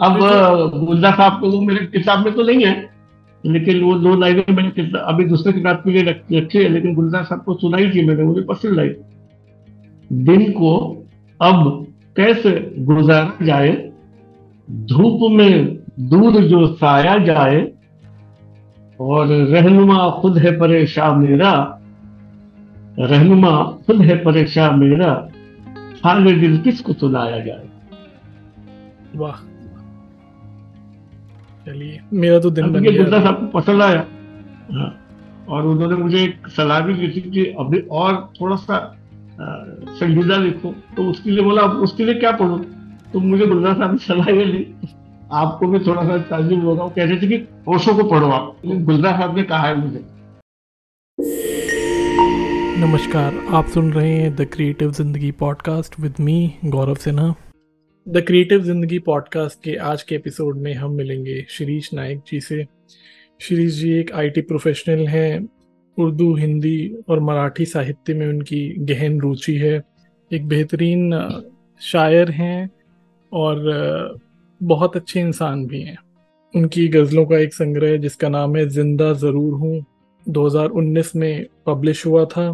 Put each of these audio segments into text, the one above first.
अब गुलजार साहब को वो मेरे किताब में तो नहीं है लेकिन वो दो लाइनें मैंने अभी दूसरे किताब के लिए रखी है लेकिन गुलजार साहब को सुनाई थी मैंने मुझे पसंद आई। दिन को अब कैसे गुजारा जाए धूप में दूर जो साया जाए और रहनुमा खुद है परेशान मेरा रहनुमा खुद है परेशान मेरा हाल दिल किसको सुनाया जाए? वाह। चलिए। मेरा तो दिन बन गया। गुलदार साहब को पसंद आया। हाँ। और उन्होंने मुझे एक सलाह भी दी थी कि अभी और थोड़ा सा संजीदा लिखो। तो उसके लिए बोला उसके लिए क्या पढ़ो? तो मुझे गुलदार साहब ने सलाह ये दी आपको भी थोड़ा सा ताजुब होगा। वो कहते थे कि ओशो को पढ़ो आप। गुलदार साहब ने कहा है मुझे। नमस्कार। आप सुन रहे हैं the creative Zindagi podcast with me Gaurav Sinha. The creative Zindagi podcast के आज के एपिसोड में हम मिलेंगे शिरीष नायक जी से। शिरीष जी एक आईटी प्रोफेशनल हैं, उर्दू, हिंदी और मराठी साहित्य में उनकी गहन रुचि है। एक बेहतरीन शायर हैं और बहुत अच्छे इंसान भी हैं। उनकी गज़लों का एक संग्रह जिसका नाम है ज़िंदा ज़रूर हूँ। 2019 में पब्लिश हुआ था।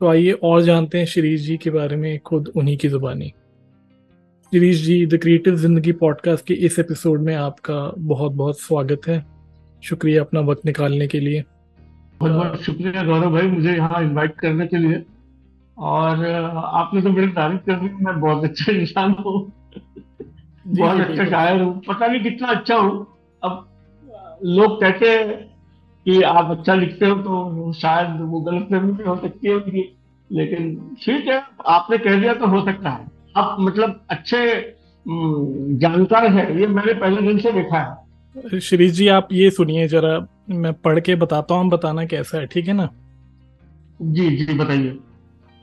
तो आइए और जानते हैं शिरीष जी के बारे में खुद उन्हीं की ज़ुबानी। Girish ji the creative Zindagi podcast के इस एपिसोड में आपका बहुत बहुत स्वागत है। शुक्रिया अपना वक्त निकालने के लिए। बहुत बहुत शुक्रिया गौरव भाई मुझे यहाँ इनवाइट करने के लिए। और आपने तो मेरी तारीफ़ कर दी मैं बहुत अच्छा इंसान हूँ। बहुत अच्छा शायर हूँ। पता नहीं कितना अच्छा हूँ। अब लोग कहते हैं कि आप अच्छा लिखते हो तो शायद वो गलत फहमी भी हो सकती है लेकिन ठीक है आपने कह दिया तो हो सकता है। आप मतलब अच्छे जानकार है ये मैंने पहले दिन से देखा है। श्री जी आप ये सुनिए जरा मैं पढ़ के बताता हूँ बताना कैसा है ठीक है ना? जी जी बताइए।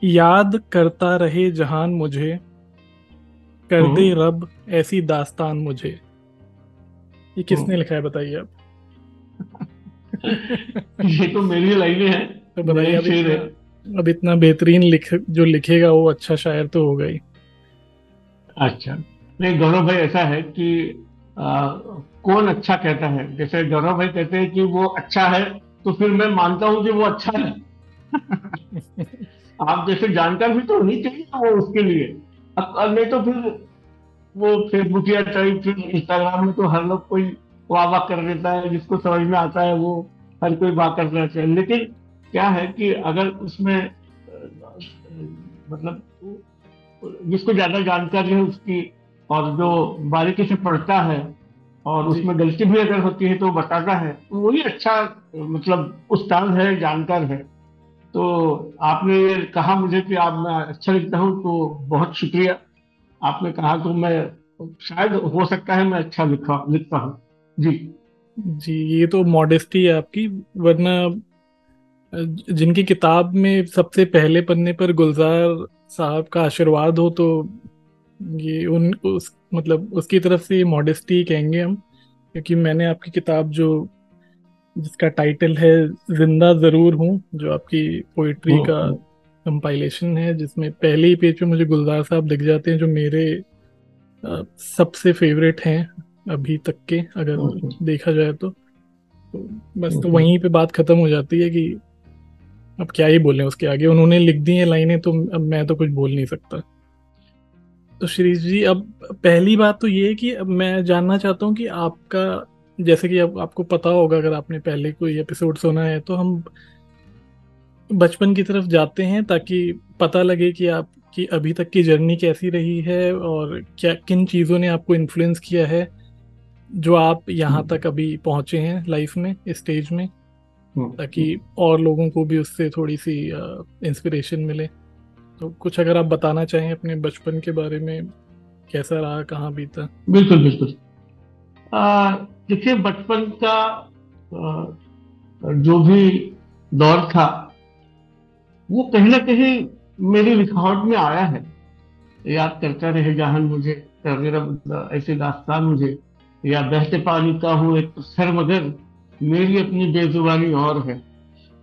याद करता रहे जहान मुझे कर दे हम्म। रब ऐसी दास्तान मुझे। ये किसने हम्म। लिखा है बताइए आप? ये तो मेरी लाइनें हैं तो बताइए अब इतना, अब इतना बेहतरीन लिख जो लिखेगा वो अच्छा शायर तो होगा ही। अच्छा। नहीं गौरव भाई ऐसा है कि आ, कौन अच्छा कहता है? जैसे गौरव भाई कहते हैं कि वो अच्छा है तो फिर मैं मानता हूँ कि वो अच्छा है। आप जैसे जानकार भी तो होनी चाहिए वो उसके लिए। अब नहीं तो फिर वो फेसबुक या टाइप फिर इंस्टाग्राम में तो हर लोग कोई वाह वाह कर देता है जिसको समझ में आता है वो हर कोई वाह करना चाहिए लेकिन क्या है कि अगर उसमें मतलब जिसको ज़्यादा जानकारी है उसकी और जो बारीकी से पढ़ता है और उसमें गलती भी अगर होती है तो बताता है। तो वही अच्छा मतलब उस्ताद है जानकार है। तो आपने कहा मुझे कि आप मैं अच्छा लिखता हूँ तो बहुत शुक्रिया। आपने कहा तो मैं शायद हो सकता है मैं अच्छा लिखा लिखता हूँ। जी। जी ये तो मॉडेस्टी है आपकी वरना जिनकी किताब में सबसे पहले पन्ने पर गुलजार साहब का आशीर्वाद हो तो ये उन उस मतलब उसकी तरफ़ से मॉडेस्टी कहेंगे हम क्योंकि मैंने आपकी किताब जो जिसका टाइटल है ज़िंदा ज़रूर हूँ जो आपकी पोइट्री का कंपाइलेशन है जिसमें पहले ही पेज पे मुझे गुलजार साहब दिख जाते हैं जो मेरे सबसे फेवरेट हैं अभी तक के अगर देखा जाए तो, तो बस तो वहीं पे बात खत्म हो जाती है कि अब क्या ही बोले उसके आगे उन्होंने लिख दी है लाइनें तो अब मैं तो कुछ बोल नहीं सकता तो श्री जी अब पहली बात तो ये है कि अब मैं जानना चाहता हूँ कि आपका जैसे कि अब आपको पता होगा अगर आपने पहले कोई एपिसोड सुना है तो हम बचपन की तरफ़ जाते हैं ताकि पता लगे कि आपकी अभी तक की जर्नी कैसी रही है और क्या किन चीज़ों ने आपको इन्फ्लुएंस किया है जो आप यहाँ हम्म। तक अभी पहुँचे हैं लाइफ में स्टेज में। ताकि और लोगों को भी उससे थोड़ी सी इंस्पिरेशन मिले। तो कुछ अगर आप बताना चाहें अपने बचपन के बारे में कैसा रहा कहाँ बीता? बिल्कुल बिल्कुल। देखिए बचपन का आ, जो भी दौर था वो कहीं ना कहीं मेरी रिकॉर्ड में आया है। याद करता रहे जहान मुझे ऐसे दास्तान मुझे या बहते पानी का हूँ एक सर मगर मेरी अपनी बेजुबानी और है।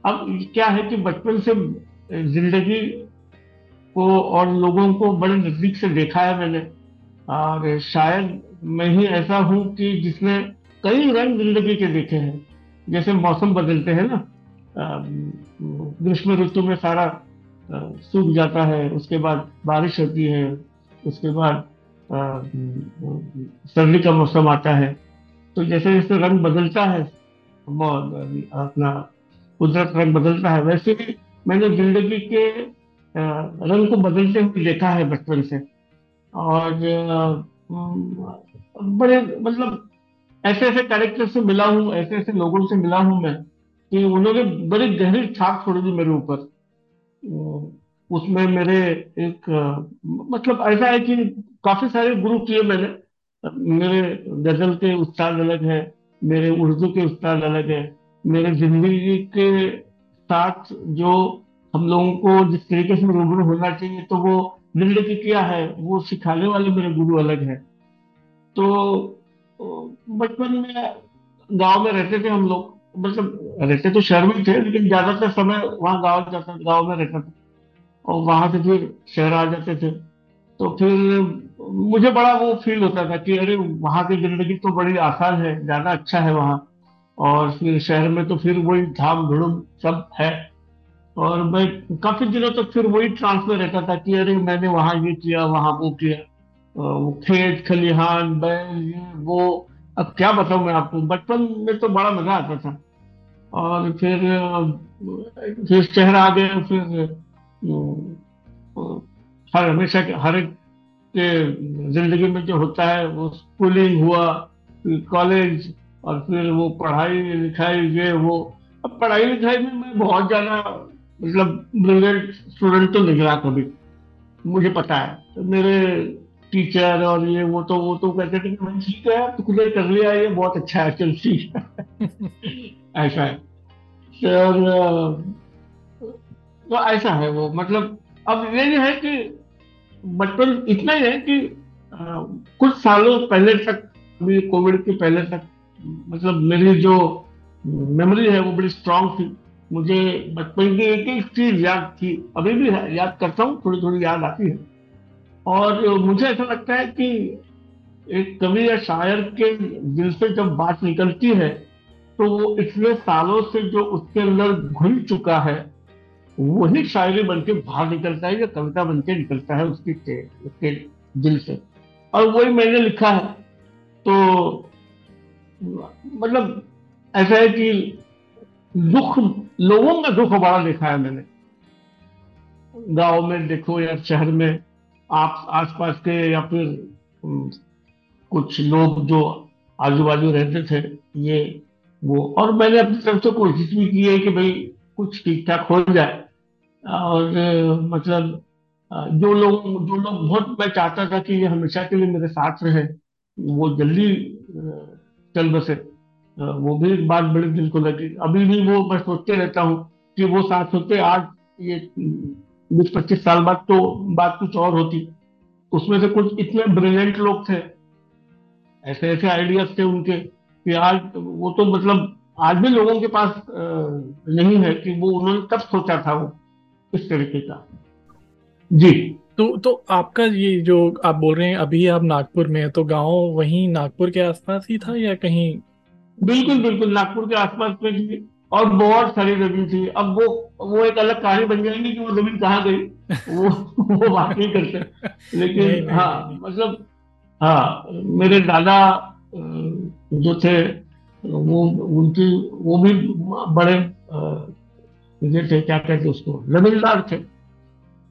अब क्या है कि बचपन से ज़िंदगी को और लोगों को बड़े नज़दीक से देखा है मैंने। और शायद मैं ही ऐसा हूँ कि जिसने कई रंग ज़िंदगी के देखे हैं। जैसे मौसम बदलते हैं ना ग्रीष्म ऋतु में सारा सूख जाता है, उसके बाद बारिश होती है, उसके बाद सर्दी का मौसम आता है। तो जैसे जैसे रंग बदलता है अपना कुदरत रंग बदलता है। वैसे भी मैंने ज़िंदगी के रंग को बदलते हुए देखा है बचपन से। और बड़े मतलब ऐसे ऐसे कैरेक्टर से मिला हूँ ऐसे ऐसे लोगों से मिला हूँ मैं कि उन्होंने बड़ी गहरी छाप छोड़ दी मेरे ऊपर। उसमें मेरे एक मतलब ऐसा है कि काफ़ी सारे गुरु किए मैंने। मेरे गज़ल के उस्ताद अलग है मेरे उर्दू के उस्ताद अलग है। मेरे ज़िंदगी के साथ जो हम लोगों को जिस तरीके से रूबरू होना चाहिए तो वो ज़िंदगी किया है? वो सिखाने वाले मेरे गुरु अलग है। तो बचपन में गाँव में रहते थे हम लोग। मतलब रहते तो शहर में थे, लेकिन ज़्यादातर समय वहाँ गाँव जाता, गाँव में रहता था। और वहाँ से फिर शहर आ जाते थे। तो फिर मुझे बड़ा वो फील होता था कि अरे, वहाँ की ज़िंदगी तो बड़ी आसान है ज़्यादा अच्छा है वहाँ। और फिर शहर में तो फिर वही धाम धुड़ुम सब है। और मैं काफ़ी दिनों तक फिर वही ट्रांस में रहता था कि अरे, मैंने वहाँ ये किया, वहाँ वो किया। वो खेत, खलिहान, बैल, ये, वो। अब क्या बताऊँ मैं आपको, बचपन में तो बड़ा मज़ा आता था। और फिर फिर शहर आ गए फिर हर हमेशा हर एक के ज़िंदगी में जो होता है वो स्कूलिंग हुआ फिर कॉलेज और फिर वो पढ़ाई लिखाई ये वो अब पढ़ाई लिखाई में मैं बहुत ज़्यादा मतलब ब्रिलियंट स्टूडेंट तो निकला कभी मुझे पता है। तो मेरे टीचर और ये वो तो वो तो कहते थे कि ठीक है तो कुछ कर लिया ये बहुत अच्छा है चल ठीक ऐसा है। और तो ऐसा है वो मतलब अब ये है कि बचपन इतना ही है कि आ, कुछ सालों पहले तक अभी कोविड के पहले तक मतलब मेरी जो मेमोरी है वो बड़ी स्ट्रांग थी। मुझे बचपन की एक एक चीज़ याद थी अभी भी याद करता हूँ थोड़ी थोड़ी याद आती है। और मुझे ऐसा लगता है कि एक कवि या शायर के दिल से जब बात निकलती है तो वो इतने सालों से जो उसके अंदर घुल चुका है वही शायरी बन के बाहर निकलता है, या कविता बन के निकलता है उसकी उसके दिल से। और वही मैंने लिखा है। तो मतलब ऐसा है कि दुख, लोगों का दुख बड़ा देखा है मैंने। गाँव में देखो या शहर में, आप आसपास के या फिर कुछ लोग जो आजू बाजू रहते थे, ये वो। और मैंने अपनी तरफ़ से कोशिश भी की है कि भाई कुछ ठीक ठाक हो जाए। और मतलब जो लोग जो लोग बहुत मैं चाहता था कि ये हमेशा के लिए मेरे साथ रहे, वो जल्दी चल बसे। वो भी एक बात बड़ी दिल को लगी। अभी भी वो मैं सोचते रहता हूँ कि वो साथ होते, आज ये बीस पच्चीस साल बाद तो बात कुछ और होती। उसमें से कुछ इतने ब्रिलियंट लोग थे, ऐसे ऐसे आइडियाज़ थे उनके कि आज वो तो मतलब आज भी लोगों के पास नहीं है कि वो उन्होंने कब सोचा था वो। इस तरीके का। जी। तो तो आपका ये जो आप बोल रहे हैं अभी आप नागपुर में है तो गाँव वहीं नागपुर के आसपास ही था या कहीं? बिल्कुल बिल्कुल नागपुर के आसपास में थी और बहुत सारी ज़मीन थी। अब वो वो एक अलग कहानी बन जाएगी कि वो ज़मीन कहाँ गई वो वो बात नहीं करते। लेकिन नहीं, नहीं, हाँ नहीं, मतलब हाँ मेरे दादा जो थे वो उनकी वो भी बड़े ये थे क्या कहते उसको? जमींदार थे।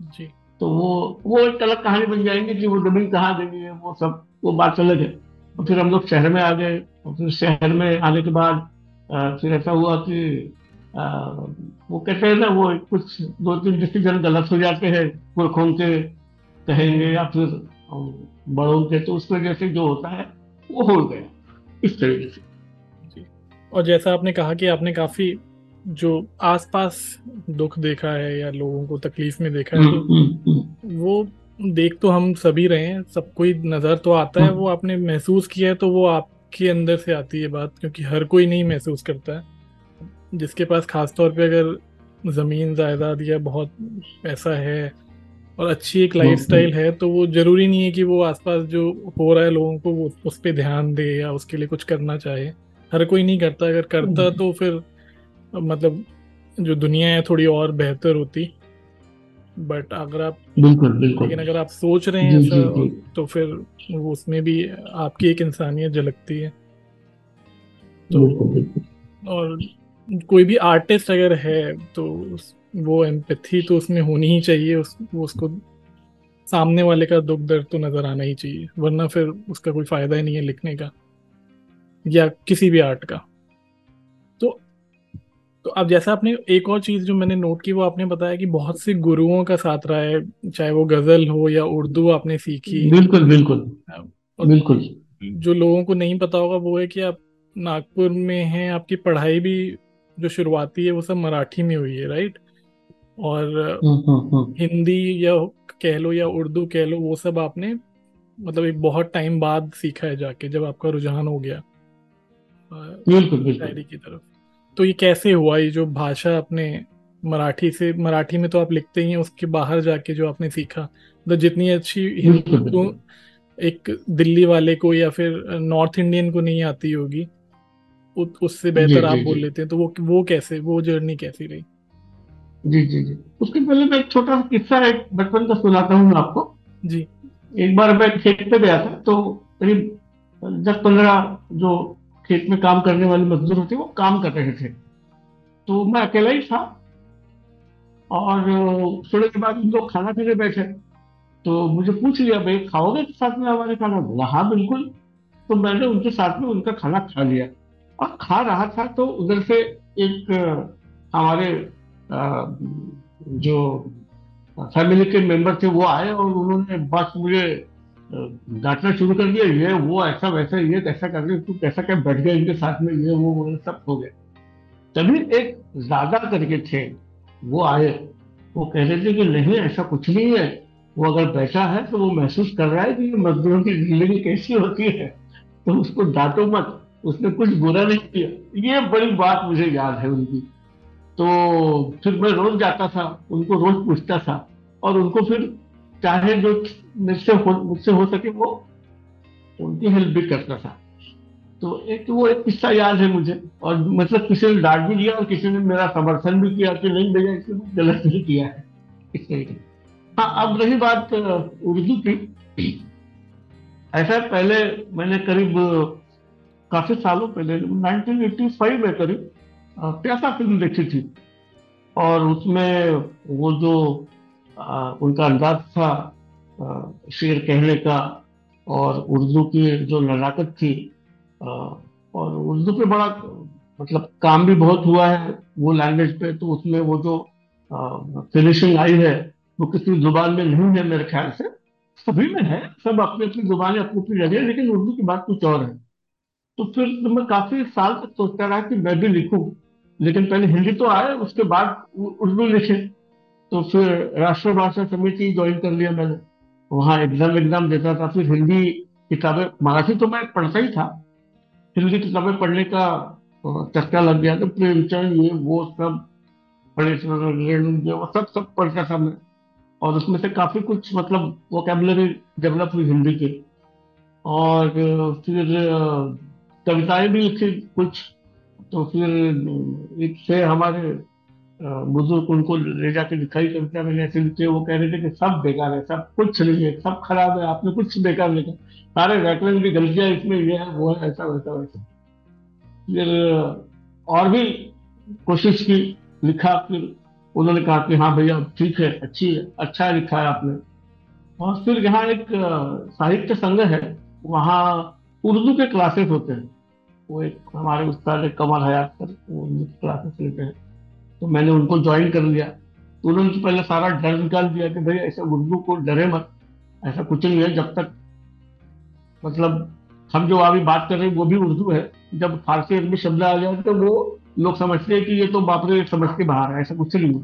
जी। तो वो वो एक अलग कहानी बन जाएँगे कि वो ज़मीन कहाँ देनी है वो सब वो बात अलग है। और फिर हम लोग शहर में आ गए और फिर शहर में आने के बाद फिर ऐसा हुआ कि आ, वो कहते हैं ना वो कुछ दो तीन डिसीज़न गलत हो जाते हैं पुरखों के कहेंगे या फिर बड़ों के तो उस वजह से जो होता है वो हो गया इस तरीके से। और जैसा आपने कहा कि आपने काफ़ी जो आसपास दुख देखा है या लोगों को तकलीफ़ में देखा है तो हम्म, हम्म, हम्म। वो देख तो हम सभी रहे हैं सब कोई नज़र तो आता है वो आपने महसूस किया है तो वो आपके अंदर से आती है बात क्योंकि हर कोई नहीं महसूस करता है जिसके पास खास तौर पे अगर ज़मीन जायदाद या बहुत पैसा है और अच्छी एक लाइफ स्टाइल है तो वो ज़रूरी नहीं है कि वो आसपास जो हो रहा है लोगों को वो उस पर ध्यान दे या उसके लिए कुछ करना चाहे हर कोई नहीं करता अगर करता हम्म। तो फिर मतलब जो दुनिया है थोड़ी और बेहतर होती बट अगर आप बिल्कुल बिल्कुल। लेकिन अगर आप सोच रहे हैं जी, तो फिर उसमें भी आपकी एक इंसानियत झलकती है। तो और कोई भी आर्टिस्ट अगर है तो वो एम्पैथी तो उसमें होनी ही चाहिए उस वो उसको सामने वाले का दुख दर्द तो नज़र आना ही चाहिए वरना फिर उसका कोई फ़ायदा ही नहीं है लिखने का या किसी भी आर्ट का। तो तो अब जैसा आपने एक और चीज़ जो मैंने नोट की वो आपने बताया कि बहुत से गुरुओं का साथ रहा है चाहे वो गज़ल हो या उर्दू आपने सीखी। बिल्कुल बिल्कुल। बिल्कुल। जो लोगों को नहीं पता होगा वो है कि आप नागपुर में हैं आपकी पढ़ाई भी जो शुरुआती है वो सब मराठी में हुई है राइट और हम्म, हम्म, हम्म। हिंदी या कह लो या उर्दू कह लो वो सब आपने मतलब एक बहुत टाइम बाद सीखा है जाके जब आपका रुझान हो गया बिल्कुल। शायरी की तरफ़। तो ये कैसे हुआ? ये जो भाषा अपने मराठी से मराठी में तो आप लिखते ही हैं उसके बाहर जाके जो आपने सीखा तो जितनी अच्छी हिंदी तो एक दिल्ली वाले को या फिर नॉर्थ इंडियन को नहीं आती होगी उससे बेहतर आप बोल लेते हैं तो वो वो कैसे वो जर्नी कैसी रही? जी जी जी। उसके पहले मैं एक छोटा सा किस्सा एक बचपन का सुनाता हूँ आपको। जी। एक बार मैं खेत पे गया था तो करीब दस पंद्रह जो खेत में काम करने वाले मजदूर होते वो काम कर रहे थे। तो मैं अकेला ही था और थोड़े के बाद उन लोग खाना पीने बैठे। तो मुझे पूछ लिया, भाई, खाओगे साथ में हमारे खाना? बोला हाँ बिल्कुल। तो मैंने उनके साथ में उनका खाना खा लिया। और खा रहा था तो उधर से एक हमारे जो फैमिली के मेंबर थे वो आए और उन्होंने बस मुझे डांटना शुरू कर दिया, ये, वो, ऐसा, वैसा, ये, कैसा कर रहे तू कैसा क्या बैठ गया इनके साथ में, ये, वो वो सब हो गए तभी एक ज़्यादा करके थे, वो आए, वो कह रहे थे कि नहीं, ऐसा कुछ नहीं है, वो अगर बैठा है तो वो महसूस कर रहा है कि मजदूरों की ज़िंदगी कैसी होती है तो उसको डांटो मत, उसने कुछ बुरा नहीं किया। ये बड़ी बात मुझे याद है उनकी। तो फिर मैं रोज जाता था, उनको रोज पूछता था, और उनको फिर चाहे जो मुझसे हो मुझसे हो सके वो उनकी हेल्प भी करता था। तो एक वो एक किस्सा याद है मुझे। और मतलब किसी ने डांट भी दिया और किसी ने मेरा समर्थन भी किया कि नहीं भैया, इसने गलत नहीं किया है। इस तरीके हाँ अब रही बात उर्दू की। ऐसा पहले मैंने करीब काफ़ी सालों पहले 1985 में करीब प्यासा फ़िल्म देखी थी। और उसमें वो जो उनका अंदाज था शेर कहने का और उर्दू की जो नजाकत थी और उर्दू पे बड़ा मतलब काम भी बहुत हुआ है वो लैंग्वेज पे तो उसमें वो जो फिनिशिंग आई है, वो किसी ज़ुबान में नहीं है मेरे ख्याल से। सभी में है, सब अपनी अपनी ज़ुबान अपनी अपनी जगह लेकिन उर्दू की बात कुछ और है। तो फिर तो मैं काफ़ी साल तक सोचता रहा कि मैं भी लिखूं, लेकिन पहले हिंदी तो आए, उसके बाद उर्दू लिखे। तो फिर राष्ट्रीय भाषा समिति ज्वाइन कर लिया मैंने। वहाँ एग्ज़ाम एग्ज़ाम देता था। फिर हिंदी किताबें, मराठी तो मैं पढ़ता ही था। हिंदी किताबें पढ़ने का चस्का लग गया। तो प्रेमचंद ये, वो सब वो सब सब पढ़ता था मैं। और उसमें से काफ़ी कुछ मतलब वोकेबलरी डेवलप हुई हिंदी की। और फिर कविताएँ भी लिखी कुछ। तो फिर एक से हमारे बुज़ुर्ग उनको ले जाके दिखाई कविता मैंने ऐसे लिखे वो कह रहे थे कि सब बेकार है, सब कुछ नहीं है, सब खराब है, आपने कुछ बेकार लिखा सारे व्याकरण की गलतियाँ इसमें ये है, वो है, ऐसा, वैसा वैसा। फिर और भी कोशिश की, लिखा, फिर उन्होंने कहा कि हाँ भैया, ठीक है, अच्छी है अच्छा लिखा है आपने। और फिर यहाँ एक साहित्य संघ है, वहाँ उर्दू के क्लासेस होते हैं। वो एक हमारे उस्ताद कमर हयात कर वो क्लासेस लेते हैं। तो मैंने उनको ज्वाइन कर लिया। तो उन्होंने तो पहले सारा डर निकाल दिया कि भाई ऐसा उर्दू को डरे मत, ऐसा कुछ नहीं है जब तक। मतलब हम जो अभी बात कर रहे हैं, वो भी उर्दू है। जब फारसी अरबी शब्द आ जाए तो वो लोग समझते हैं कि ये तो बापरे समझ के बाहर है, ऐसा कुछ नहीं है।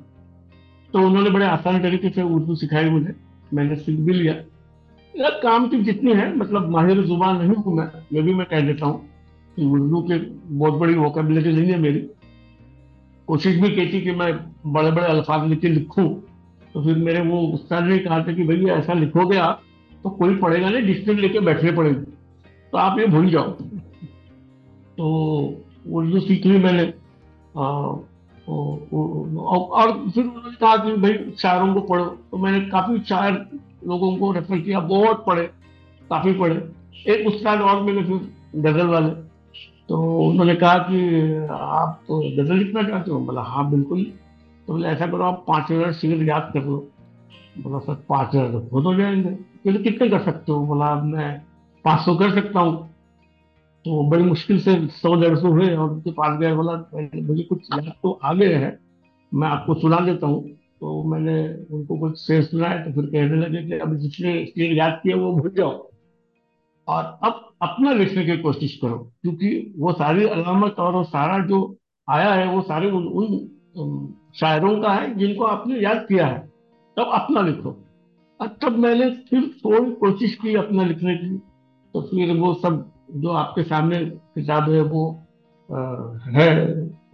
तो उन्होंने बड़े आसान तरीके से उर्दू सिखाई मुझे। मैंने सीख भी लिया। यार काम की जितनी है मतलब माहिर ज़ुबान नहीं हूँ मैं, ये भी मैं कह देता हूँ कि उर्दू के बहुत बड़ी वोकेबलरी नहीं है मेरी। कोशिश भी की थी कि मैं बड़े बड़े अल्फाज लिखे लिखूँ। तो फिर मेरे वो उस्ताद ने कहा था कि भैया, ऐसा लिखोगे आप तो कोई पढ़ेगा नहीं डिक्शनरी लेके बैठने पड़ेगी। तो आप ये भूल जाओ। तो उर्दू सीख ली मैंने और फिर उन्होंने कहा कि भाई, शायरों को पढ़ो। तो मैंने काफ़ी शायर लोगों को रेफर किया, बहुत पढ़े, काफ़ी पढ़े। एक उस्ताद और मिले फिर गज़ल वाले। तो उन्होंने कहा कि आप तो गज़ल लिखना चाहते हो? बोला हाँ बिल्कुल। तो बोले, ऐसा करो, आप पाँच हज़ार शेर याद कर लो। बोला, सर, पाँच हज़ार तो खुद हो जाएँगे। बोले, कितने कर सकते हो? बोला, मैं पाँच सौ कर सकता हूँ। तो बड़ी मुश्किल से सौ, डेढ़ सौ हुए और उनके पास गए। बोला मुझे कुछ याद तो आ गए हैं। मैं आपको सुना देता हूँ। तो मैंने उनको कुछ शेर सुनाया तो फिर कहने लगे कि अब जितने शेर याद किया वो भूल जाओ। और अब अपना लिखने की कोशिश करो क्योंकि वो सारी अलामत और वो सारा जो आया है वो सारे उन, उन शायरों का है जिनको आपने याद किया है। तब अपना लिखो। तब मैंने फिर थोड़ी कोशिश की अपना लिखने की तो फिर वो सब जो आपके सामने किताब है वो आ, है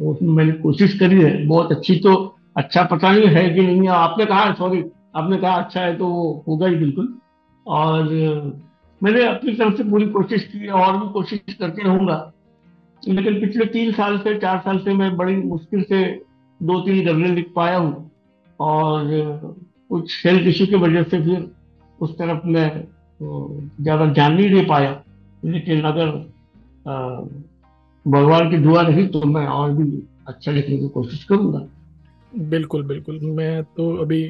उसमें मैंने कोशिश करी है। बहुत अच्छी तो अच्छा पता नहीं है कि नहीं आपने कहा सॉरी आपने कहा अच्छा है तो वो होगा ही बिल्कुल। और मैंने अपनी तरफ़ से पूरी कोशिश की है, और भी कोशिश करके रहूँगा। लेकिन पिछले तीन साल से, चार साल से मैं बड़ी मुश्किल से दो तीन गजलें लिख पाया हूँ, और कुछ हेल्थ इश्यू की वजह से फिर उस तरफ़ मैं ज़्यादा ध्यान नहीं दे पाया। लेकिन अगर भगवान की दुआ रही तो मैं और भी अच्छा लिखने की कोशिश करूँगा। बिल्कुल बिल्कुल। मैं तो अभी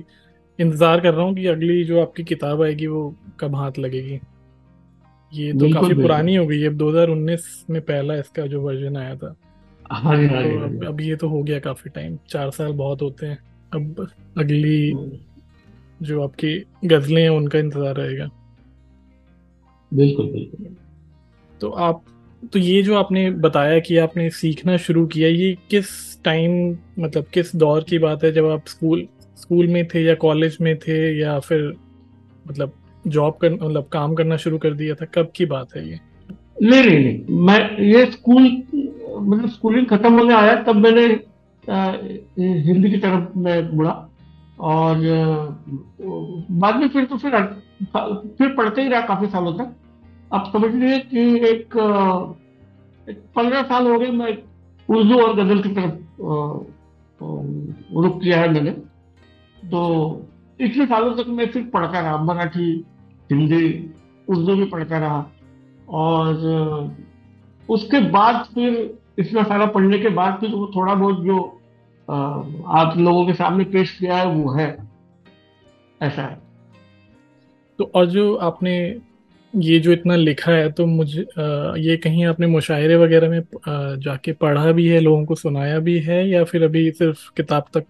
इंतज़ार कर रहा हूँ कि अगली जो आपकी किताब आएगी वो कब हाथ लगेगी। ये तो काफ़ी पुरानी हो गई अब 2019 में पहला इसका जो वर्जन आया था। हाँ जी हाँ तो अब, अब ये तो हो गया काफ़ी टाइम चार साल बहुत होते हैं। अब अगली हम्म। जो आपकी गजलें हैं उनका इंतज़ार रहेगा। बिल्कुल बिल्कुल। तो आप तो ये जो आपने बताया कि आपने सीखना शुरू किया ये किस टाइम मतलब किस दौर की बात है जब आप स्कूल स्कूल में थे या कॉलेज में थे या फिर मतलब जॉब कर मतलब काम करना शुरू कर दिया था, कब की बात है ये? नहीं नहीं नहीं, मैं ये स्कूल मतलब स्कूलिंग खत्म होने आया, तब मैंने हिंदी की तरफ़ मैं मुड़ा, और बाद में फिर तो फिर फिर पढ़ते ही रहा काफ़ी सालों तक। अब समझ लीजिए कि एक पंद्रह साल हो गए मैं उर्दू और गज़ल की तरफ़ रुक किया है मैंने। तो इतने सालों तक मैं सिर्फ़ पढ़ता रहा, मराठी, हिंदी, उर्दू भी पढ़ता रहा और उसके बाद फिर, इतना सारा पढ़ने के बाद फिर वो थोड़ा बहुत जो आप लोगों के सामने पेश किया है, वो है। ऐसा है। तो और जो आपने ये जो इतना लिखा है तो मुझे ये कहीं आपने मुशायरे वगैरह में जाके पढ़ा भी है, लोगों को सुनाया भी है या फिर अभी सिर्फ़ किताब तक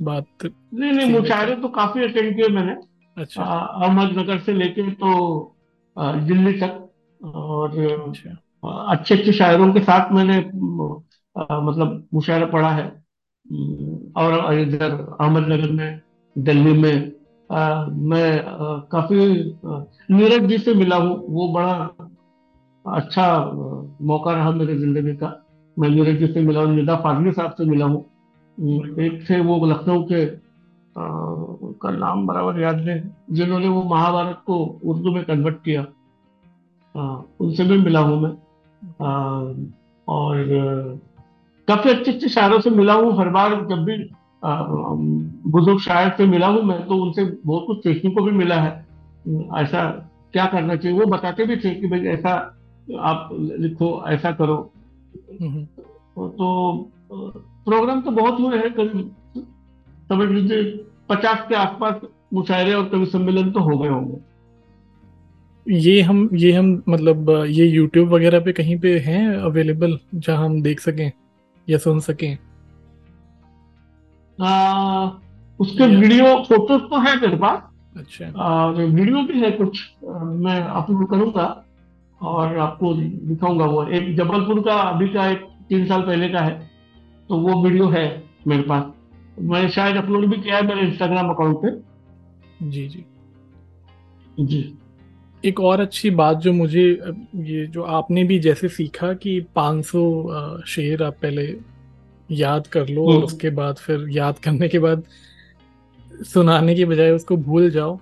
बात नहीं नहीं मुशायरे तो काफ़ी अटेंड किए मैंने। अच्छा। अहमदनगर से लेके तो दिल्ली तक और अच्छा। अच्छे अच्छे शायरों के साथ मैंने आ, मतलब मुशायरा पढ़ा है। और इधर अहमदनगर में दिल्ली में आ, मैं आ, काफ़ी नीरज जी से मिला हूँ। वो बड़ा अच्छा मौका रहा मेरे ज़िंदगी का। मैं नीरज जी से मिला हूँ निदा फाजली साहब से मिला हूँ। एक थे वो लखनऊ के उनका नाम बराबर याद नहीं जिन्होंने वो महाभारत को उर्दू में कन्वर्ट किया। आ, उनसे भी मिला हूँ मैं। आ, और काफ़ी अच्छे अच्छे शायरों से मिला हूँ। हर बार जब भी बुज़ुर्ग शायर से मिला हूँ मैं तो उनसे बहुत कुछ सीखने को भी मिला है। ऐसा क्या करना चाहिए? वो बताते भी थे कि भाई ऐसा आप लिखो ऐसा करो। तो प्रोग्राम तो बहुत हुए हैं करीब समझ लीजिए पचास के आसपास मुशायरे और कवि सम्मेलन तो हो गए होंगे। ये हम ये हम मतलब ये YouTube वगैरह पे कहीं पे हैं अवेलेबल जहाँ हम देख सकें या सुन सकें? आ, उसके वीडियो फ़ोटोज़ तो है मेरे पास। अच्छा। आ, वीडियो भी है कुछ आ, मैं अपलोड करूँगा और आपको दिखाऊँगा वो। एक जबलपुर का अभी का एक तीन साल पहले का है। तो वो वीडियो है मेरे पास। मैं शायद अपलोड भी किया है मेरे इंस्टाग्राम अकाउंट पे। जी जी। जी। एक और अच्छी बात जो मुझे ये जो आपने भी जैसे सीखा कि 500 शेर आप पहले याद कर लो और हम्म। उसके बाद फिर याद करने के बाद सुनाने के बजाय उसको भूल जाओ।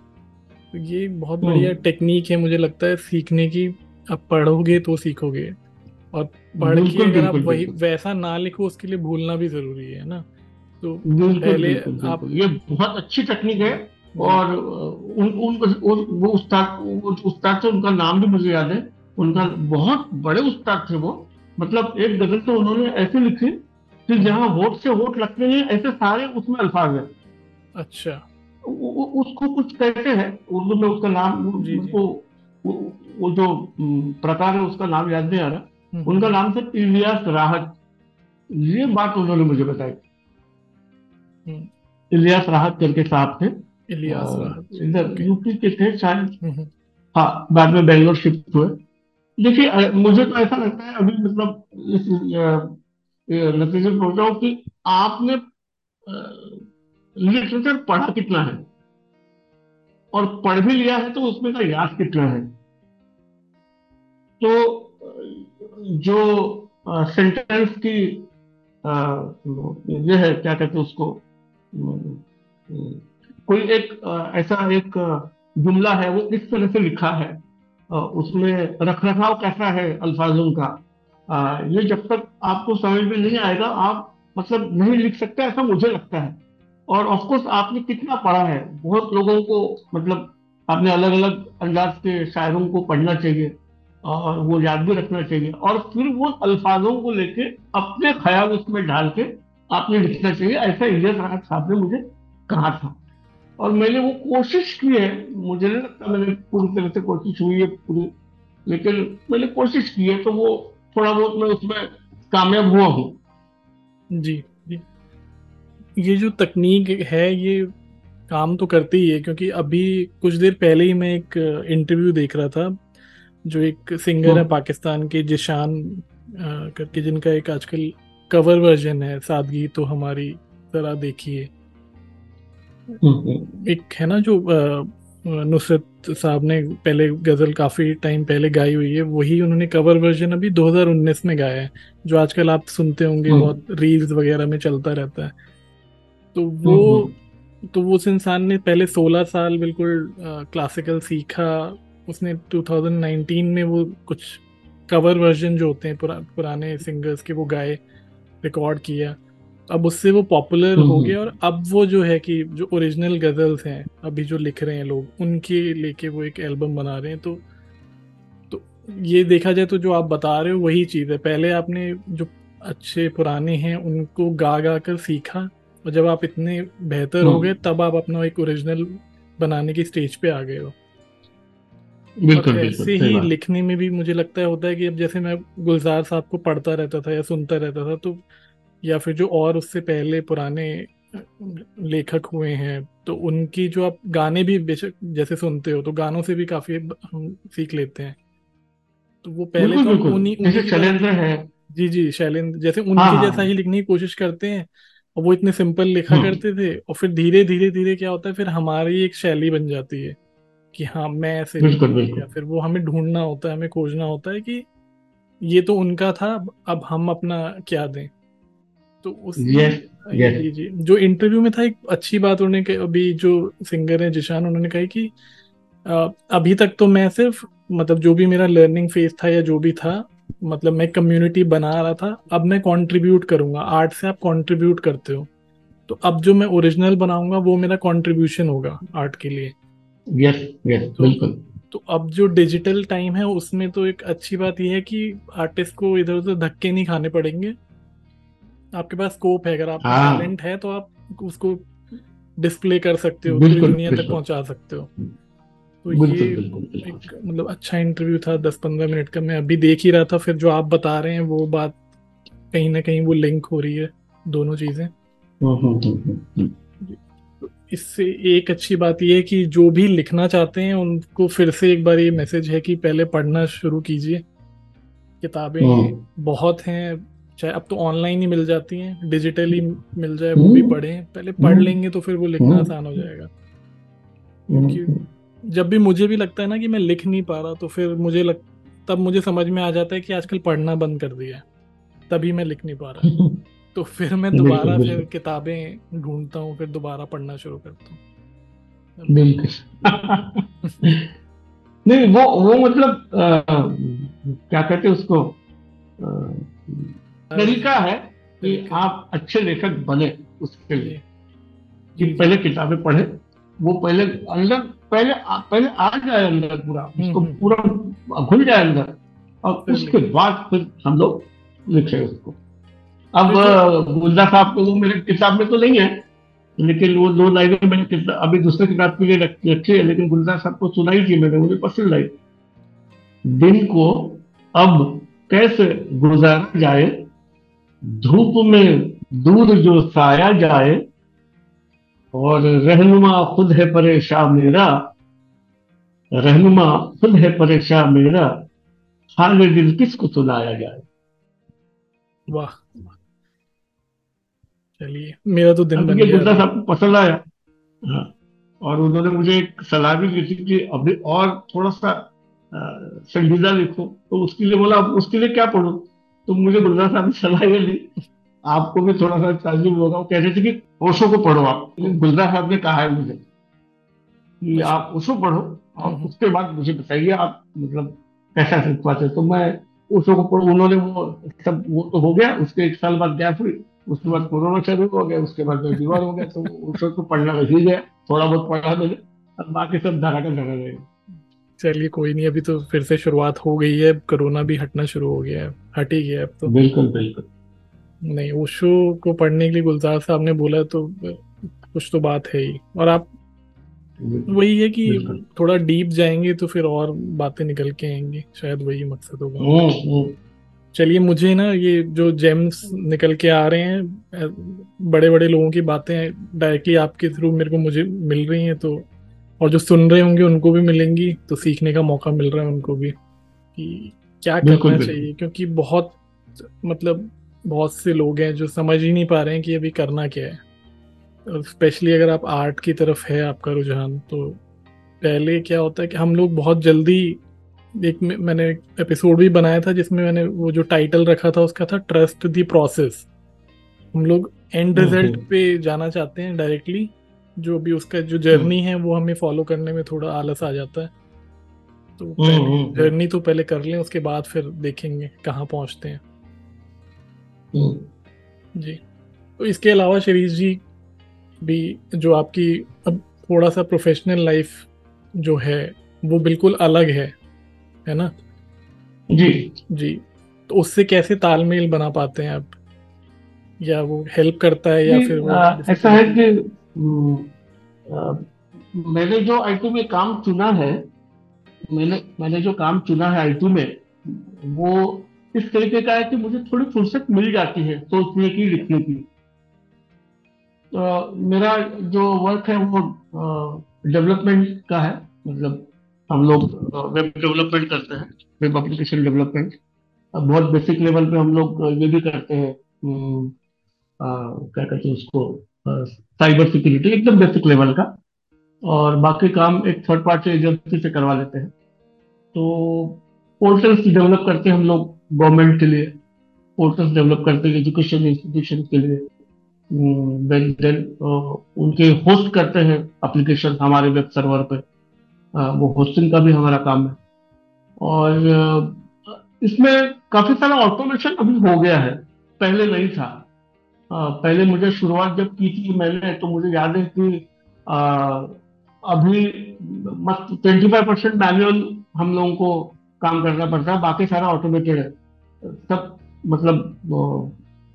तो ये बहुत बढ़िया टेक्निक है मुझे लगता है सीखने की। आप पढ़ोगे तो सीखोगे। और पढ़ के अगर आप वही वैसा ना लिखो उसके लिए भूलना भी ज़रूरी है ना? तो पहले आप ये बहुत अच्छी टेक्निक है और उन, उन, वो उस्ताद उस्ताद से उनका नाम भी मुझे याद है। उनका बहुत बड़े उस्ताद थे वो। मतलब एक गज़ल तो उन्होंने ऐसे लिखी कि जहाँ होठ से होठ लगते हैं ऐसे सारे उसमें अल्फाज है। अच्छा। उसको कुछ कहते हैं उर्दू में उसका नाम उसको वो जो प्रकार है उसका नाम याद नहीं आ रहा। उनका नाम था इलियास राहत। ये बात उन्होंने मुझे बताई। हम्म। इलियास राहत करके साहब थे। इलियास राहत। इधर यूपी के थे शायद। हम्म, हाँ बाद में बेंगलोर शिफ्ट हुए। देखिए मुझे तो ऐसा लगता है अभी मतलब इस नतीजे पहुँचा हूँ कि आपने लिटरेचर पढ़ा कितना है? और पढ़ भी लिया है तो उसमें का याद कितना है? तो जो सेंटेंस की ये है, क्या कहते हैं उसको कोई एक ऐसा एक जुमला है, वो इस तरह से लिखा है उसमें रख रखाव कैसा है अल्फाजों का ये जब तक आपको समझ में नहीं आएगा, आप मतलब नहीं लिख सकते, ऐसा मुझे लगता है। और ऑफकोर्स आपने कितना पढ़ा है, बहुत लोगों को मतलब आपने अलग अलग अंदाज के शायरों को पढ़ना चाहिए। और वो याद भी रखना चाहिए। और फिर वो अल्फाजों को लेके अपने ख्याल उसमें डाल के आपने लिखना चाहिए। ऐसा इलियस राहत साहब ने मुझे कहा था। और मैंने वो कोशिश की है। मुझे नहीं लगता मैंने पूरी तरह से कोशिश हुई है पूरी। लेकिन मैंने कोशिश की है तो वो थोड़ा बहुत मैं उसमें कामयाब हुआ हूँ। जी। जी ये जो तकनीक है, ये काम तो करती ही है, क्योंकि अभी कुछ देर पहले ही मैं एक इंटरव्यू देख रहा था। जो एक सिंगर है हाँ। पाकिस्तान के जिशान करके जिनका एक आजकल कवर वर्जन है सादगी तो हमारी जरा देखिए हाँ, हाँ। एक है ना जो नुसरत साहब ने पहले गज़ल काफ़ी टाइम पहले गाई हुई है वही उन्होंने कवर वर्जन अभी 2019 में गाया है जो आजकल आप सुनते होंगे बहुत रील्स वगैरह में चलता रहता है तो वो तो वो उस इंसान ने पहले 16 साल बिल्कुल क्लासिकल सीखा उसने 2019 में वो कुछ कवर वर्जन जो होते हैं पुरा, पुराने सिंगर्स के वो गाए रिकॉर्ड किया अब उससे वो पॉपुलर हो। गया और अब वो जो है कि जो ओरिजिनल गजल्स हैं अभी जो लिख रहे हैं लोग उनके लेके वो एक एल्बम बना रहे हैं तो तो ये देखा जाए तो जो आप बता रहे हो वही चीज़ है पहले आपने जो अच्छे पुराने हैं उनको गा गा कर सीखा और जब आप इतने बेहतर हो हम्म। गए तब आप अपना एक ओरिजिनल बनाने की स्टेज पे आ गए हो बिल्कुल ऐसे ही लिखने में भी मुझे लगता है होता है कि अब जैसे मैं गुलजार साहब को पढ़ता रहता था या सुनता रहता था तो या फिर जो और उससे पहले पुराने लेखक हुए हैं तो उनकी जो आप गाने भी बेशक जैसे सुनते हो तो गानों से भी काफ़ी हम सीख लेते हैं। तो वो पहले तो उन्हीं शैलेंद्र है। जी जी शैलेंद्र जैसे उनके हाँ, हाँ। जैसा ही। लिखने की कोशिश करते हैं और वो इतने सिंपल लिखा हाँ। करते थे और फिर धीरे धीरे धीरे क्या होता है फिर हमारी एक शैली बन जाती है। कि हाँ मैं ऐसे बिल्कुल, बिल्कुल। या फिर वो हमें ढूंढना होता है हमें खोजना होता है कि ये तो उनका था अब हम अपना क्या दें तो उस yes, yes. जी जी जो इंटरव्यू में था एक अच्छी बात उन्होंने अभी जो सिंगर है जिशान उन्होंने कहा कि अभी तक तो मैं सिर्फ़ मतलब जो भी मेरा लर्निंग फ़ेज़ था या जो भी था मतलब मैं कम्युनिटी बना रहा था अब मैं कंट्रीब्यूट करूँगा आर्ट से आप कंट्रीब्यूट करते हो तो अब जो मैं ओरिजिनल बनाऊँगा वो मेरा कंट्रीब्यूशन होगा आर्ट के लिए यस यस तो, बिल्कुल। तो अब जो डिजिटल टाइम है उसमें तो एक अच्छी बात यह है कि आर्टिस्ट को इधर उधर धक्के नहीं खाने पड़ेंगे। आपके पास स्कोप है अगर आप टैलेंट हाँ। है तो आप उसको डिस्प्ले कर सकते हो पूरी दुनिया तक पहुँचा सकते हो। तो ये बिल्कुल, एक मतलब अच्छा इंटरव्यू था दस पंद्रह मिनट का मैं अभी देख ही रहा था फिर जो आप बता रहे हैं वो बात कहीं ना कहीं वो लिंक हो रही है दोनों चीज़ें। हम्म, हम्म, हम्म, इससे एक अच्छी बात यह है कि जो भी लिखना चाहते हैं उनको फिर से एक बार ये मैसेज है कि पहले पढ़ना शुरू कीजिए। किताबें हम्म। बहुत हैं चाहे अब तो ऑनलाइन ही मिल जाती हैं डिजिटली मिल जाए वो भी हम्म। पढ़ें। पहले पढ़ हम्म। लेंगे तो फिर वो लिखना आसान हो जाएगा। क्योंकि जब भी मुझे भी लगता है ना कि मैं लिख नहीं पा रहा तो फिर मुझे लग तब मुझे समझ में आ जाता है कि आजकल पढ़ना बंद कर दिया तभी मैं लिख नहीं पा रहा। तो फिर मैं दोबारा फिर किताबें ढूंढता हूँ फिर दोबारा पढ़ना शुरू करता हूँ। बिल्कुल। नहीं वो वो मतलब आ, क्या कहते हैं उसको आ, तरीका है कि आप अच्छे लेखक बने उसके लिए। कि पहले किताबें पढ़े वो पहले अंदर पहले पहले आ जाए अंदर पूरा हम्म, उसको हम्म। पूरा घुल जाए अंदर और उसके बाद फिर हम लोग लिखे उसको। अब गुलदा साहब को वो मेरे किताब में तो नहीं है लेकिन वो दो लाइनें मैंने अभी दूसरे किताब के लिए रखी है लेकिन गुलदा साहब को सुनाई थी मैंने मुझे पसंद आई दिन को अब कैसे गुजारा जाए धूप में दूर जो साया जाए और रहनुमा खुद है परेशान मेरा रहनुमा खुद है परेशान मेरा हाल दिल किसको सुनाया जाए? वाह। चलिए। मेरा तो दिन बन गया। सबको पसंद आया। हाँ। और उन्होंने मुझे एक सलाह भी दी थी कि अभी और थोड़ा सा संजीदा लिखो। तो उसके लिए बोला उसके लिए क्या पढ़ो? तो मुझे गुलजार साहब ने सलाह ये दी आपको भी थोड़ा सा ताजुब होगा। वो कह रहे थे कि ओशो को पढ़ो आप। गुलजार साहब ने कहा है मुझे कि अच्छा। आप ओशो पढ़ो और हम्म। उसके बाद मुझे बताइए आप मतलब कैसा सीख पाते तो मैं ओशो को पढ़ू उन्होंने वो सब वो तो हो गया। उसके एक साल बाद गैप हुई। उसके बाद कोरोना चालू हो गया उसके बाद बीमार हो गया तो ओशो को पढ़ना रह ही गया थोड़ा बहुत पढ़ा मैंने अब बाकी सब धरा का धरा रहेगा चलिए कोई नहीं अभी तो फिर से शुरुआत हो गई है कोरोना भी हटना शुरू हो गया है हट ही गया अब तो। बिल्कुल बिल्कुल। नहीं ओशो को पढ़ने के लिए गुलजार साहब ने बोला तो कुछ तो बात है ही। और आप वही है कि थोड़ा डीप जाएँगे तो फिर और बातें निकल के आएँगी शायद वही मकसद होगा। हम्म, हम्म। चलिए मुझे ना ये जो जेम्स निकल के आ रहे हैं बड़े बड़े लोगों की बातें डायरेक्टली आपके थ्रू मेरे को मुझे मिल रही हैं तो और जो सुन रहे होंगे उनको भी मिलेंगी तो सीखने का मौका मिल रहा है उनको भी कि क्या करना चाहिए क्योंकि बहुत मतलब बहुत से लोग हैं जो समझ ही नहीं पा रहे हैं कि अभी करना क्या है। और स्पेशली अगर आप आर्ट की तरफ़ है आपका रुझान तो पहले क्या होता है कि हम लोग बहुत जल्दी एक मैंने एपिसोड भी बनाया था जिसमें मैंने वो जो टाइटल रखा था उसका था ट्रस्ट द प्रोसेस हम लोग एंड रिज़ल्ट पे जाना चाहते हैं डायरेक्टली जो भी उसका जो जर्नी है वो हमें फॉलो करने में थोड़ा आलस आ जाता है। तो जर्नी तो पहले कर लें उसके बाद फिर देखेंगे कहाँ पहुँचते हैं। जी। तो इसके अलावा शरीफ जी भी जो आपकी अब थोड़ा सा प्रोफेशनल लाइफ जो है वो बिल्कुल अलग है। है ना? जी। जी। तो उससे कैसे तालमेल बना पाते हैं आप? या वो हेल्प करता है या फिर आ, ऐसा है कि आ, मैंने जो आईटी में काम चुना है मैंने मैंने जो काम चुना है आई में वो इस तरीके का है कि मुझे थोड़ी फुर्सत मिल जाती है सोचने की लिखने की। तो मेरा जो वर्क है वो डेवलपमेंट का है मतलब हम लोग वेब डेवलपमेंट करते हैं वेब एप्लीकेशन डेवलपमेंट बहुत बेसिक लेवल पे हम लोग ये भी करते हैं क्या कहते हैं उसको साइबर सिक्योरिटी एकदम बेसिक लेवल का। और बाकी काम एक थर्ड पार्टी एजेंसी से करवा लेते हैं। तो पोर्टल्स डेवलप करते हैं हम लोग गवर्नमेंट के लिए पोर्टल्स डेवलप करते हैं एजुकेशन इंस्टीट्यूशन के लिए। देन देन उनके होस्ट करते हैं एप्लीकेशन हमारे वेब सर्वर पे। वो होस्टिंग का भी हमारा काम है। और इसमें काफ़ी सारा ऑटोमेशन अभी हो गया है। पहले नहीं था। पहले मुझे शुरुआत जब की थी मैंने तो मुझे याद है कि अभी ट्वेंटी फाइव परसेंट मैनुअल हम लोगों को काम करना पड़ता है। बाकी सारा ऑटोमेटेड है। सब मतलब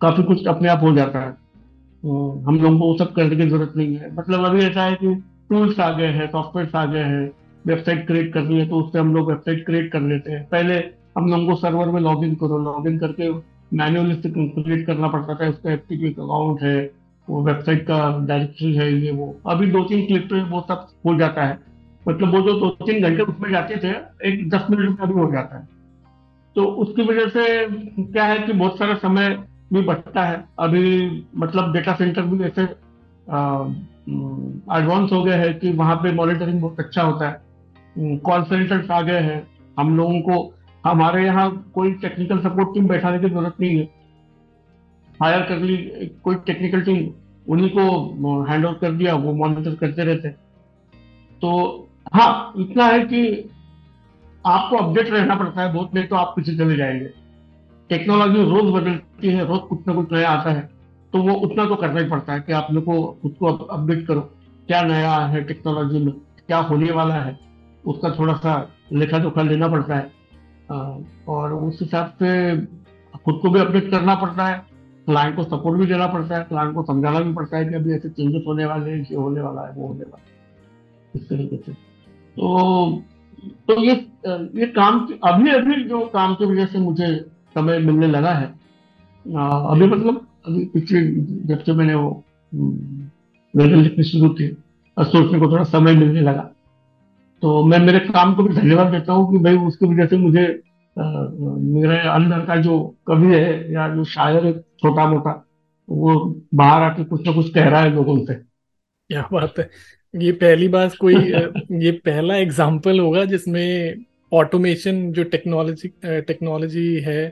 काफ़ी कुछ अपने आप हो जाता है। हम लोगों को वो सब करने की ज़रूरत नहीं है। मतलब अभी ऐसा है कि टूल्स आ गए हैं सॉफ्टवेयर आ गए हैं। वेबसाइट क्रिएट करनी है तो उससे हम लोग वेबसाइट क्रिएट कर लेते हैं। पहले हम लोगों को सर्वर में लॉग इन करो लॉग इन करके मैनुअली क्रिएट करना पड़ता था, उसका एफ़ अकाउंट है, वो वेबसाइट का डायरेक्टरी है, ये वो। अभी दो तीन क्लिक पे वो सब हो जाता है। मतलब वो जो दो तीन घंटे उसमें जाते थे, एक दस मिनट में अभी हो जाता है। तो उसकी वजह से क्या है कि बहुत सारा समय भी बचता है। अभी मतलब डेटा सेंटर भी ऐसे एडवांस हो गया है कि वहाँ पे मॉनिटरिंग बहुत अच्छा होता है। कॉल सेंटर्स आ गए हैं। हम लोगों को, हमारे यहाँ कोई टेक्निकल सपोर्ट टीम बैठाने की ज़रूरत नहीं है। हायर कर ली, कोई टेक्निकल टीम उन्हीं को हैंड ओवर कर दिया, वो मॉनिटर करते रहते तो हाँ इतना है कि आपको अपडेट रहना पड़ता है, बहुत नहीं तो आप पीछे चले जाएँगे। टेक्नोलॉजी रोज बदलती है, रोज कुछ ना कुछ नया आता है। तो वो उतना तो करना ही पड़ता है कि आप लोग को खुद को अपडेट करो। क्या नया है टेक्नोलॉजी में? क्या होने वाला है? उसका थोड़ा सा लेखा जोखा लेना पड़ता है। और उस हिसाब से खुद को भी अपडेट करना पड़ता है। क्लाइंट को सपोर्ट भी देना पड़ता है। क्लाइंट को समझाना भी पड़ता है कि अभी ऐसे चेंजेस होने वाले हैं ये होने वाला है वो होने वाला है। इस तरीके से। तो तो ये ये काम अभी अभी जो काम की वजह से मुझे समय मिलने लगा है। अभी मतलब अभी पिछले जब से मैंने वो हम्म, शुरू की और सोचने को थोड़ा समय मिलने लगा। तो मैं मेरे काम को भी धन्यवाद देता हूँ कि भाई उसकी वजह से मुझे आ, मेरे अंदर का जो कवि है या जो शायर है छोटा मोटा वो बाहर आके कुछ ना कुछ कह रहा है लोगों से। क्या बात है। ये पहली बार कोई ये पहला एग्ज़ाम्पल होगा जिसमें ऑटोमेशन जो टेक्नोलॉजी टेक्नोलॉजी है